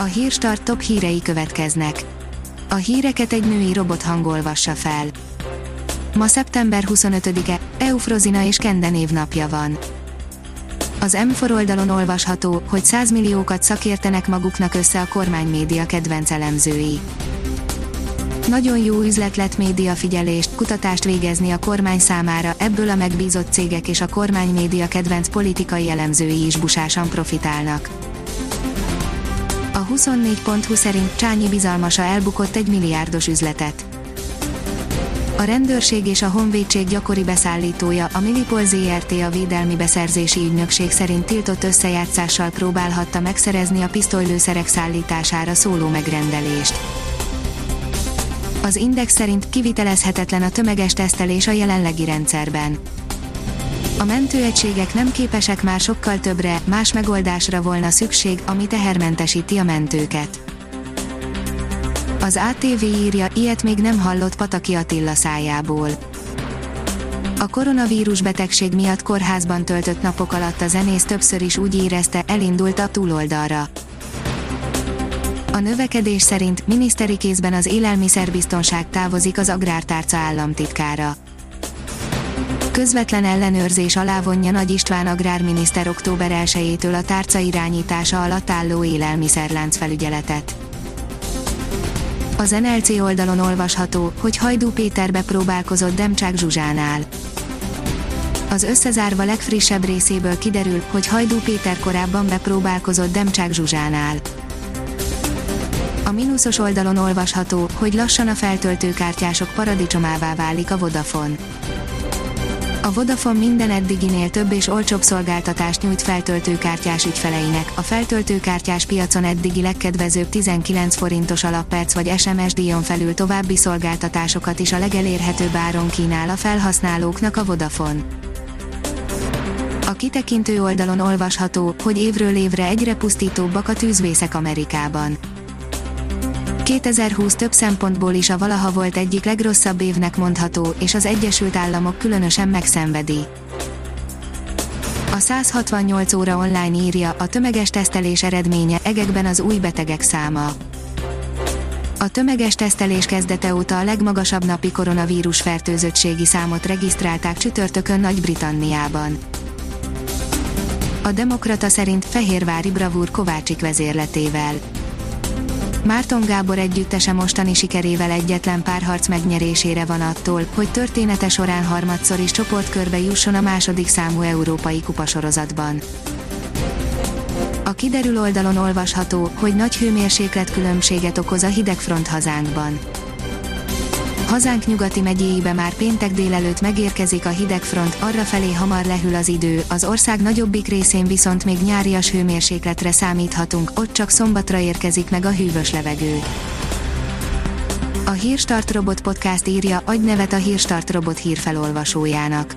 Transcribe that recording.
A hírstart top hírei következnek. A híreket egy női robot hangolvassa fel. Ma szeptember 25-e, Eufrozina és Kende névnapja van. Az M4 oldalon olvasható, hogy 100 milliókat szakértenek maguknak össze a kormánymédia kedvenc elemzői. Nagyon jó üzlet lett média figyelést, kutatást végezni a kormány számára, ebből a megbízott cégek és a kormánymédia kedvenc politikai elemzői is busásan profitálnak. A 24.20 szerint Csányi bizalmasa elbukott egy milliárdos üzletet. A rendőrség és a honvédség gyakori beszállítója, a Milipol ZRT a Védelmi Beszerzési Ügynökség szerint tiltott összejátszással próbálhatta megszerezni a pisztolylőszerek szállítására szóló megrendelést. Az Index szerint kivitelezhetetlen a tömeges tesztelés a jelenlegi rendszerben. A mentőegységek nem képesek már sokkal többre, más megoldásra volna szükség, ami tehermentesíti a mentőket. Az ATV írja, ilyet még nem hallott Pataki Attila szájából. A koronavírus betegség miatt kórházban töltött napok alatt a zenész többször is úgy érezte, elindult a túloldalra. A növekedés szerint miniszteri kézben az élelmiszerbiztonság távozik az agrártárca államtitkára. Közvetlen ellenőrzés alá vonja Nagy István agrárminiszter október 1-től a tárca irányítása alatt álló élelmiszerlánc felügyeletet. Az NLC oldalon olvasható, hogy Hajdú Péter bepróbálkozott Demcsák Zsuzsánál. Az összezárva legfrissebb részéből kiderül, hogy Hajdú Péter korábban bepróbálkozott Demcsák Zsuzsánál. A mínuszos oldalon olvasható, hogy lassan a feltöltőkártyások paradicsomává válik a Vodafone. A Vodafone minden eddiginél több és olcsóbb szolgáltatást nyújt feltöltőkártyás ügyfeleinek. A feltöltőkártyás piacon eddigi legkedvezőbb 19 forintos alapperc vagy SMS díjon felül további szolgáltatásokat is a legelérhetőbb áron kínál a felhasználóknak a Vodafone. A kitekintő oldalon olvasható, hogy évről évre egyre pusztítóbbak a tűzvészek Amerikában 2020 több szempontból is a valaha volt egyik legrosszabb évnek mondható, és az Egyesült Államok különösen megszenvedi. A 168 óra online írja, a tömeges tesztelés eredménye, egekben az új betegek száma. A tömeges tesztelés kezdete óta a legmagasabb napi koronavírus fertőzöttségi számot regisztrálták csütörtökön Nagy-Britanniában. A Demokrata szerint Fehérvári bravúr Kovácsik vezérletével. Márton Gábor együttese mostani sikerével egyetlen párharc megnyerésére van attól, hogy története során harmadszor is csoportkörbe jusson a második számú európai kupasorozatban. A kiderül oldalon olvasható, hogy nagy hőmérséklet különbséget okoz a hidegfront hazánkban Hazánk nyugati megyéibe már péntek délelőtt megérkezik a hidegfront, arra felé hamar lehűl az idő, az ország nagyobbik részén viszont még nyárias hőmérsékletre számíthatunk, ott csak szombatra érkezik meg a hűvös levegő. A Hírstart Robot Podcast írja, adj nevet a Hírstart Robot hírfelolvasójának.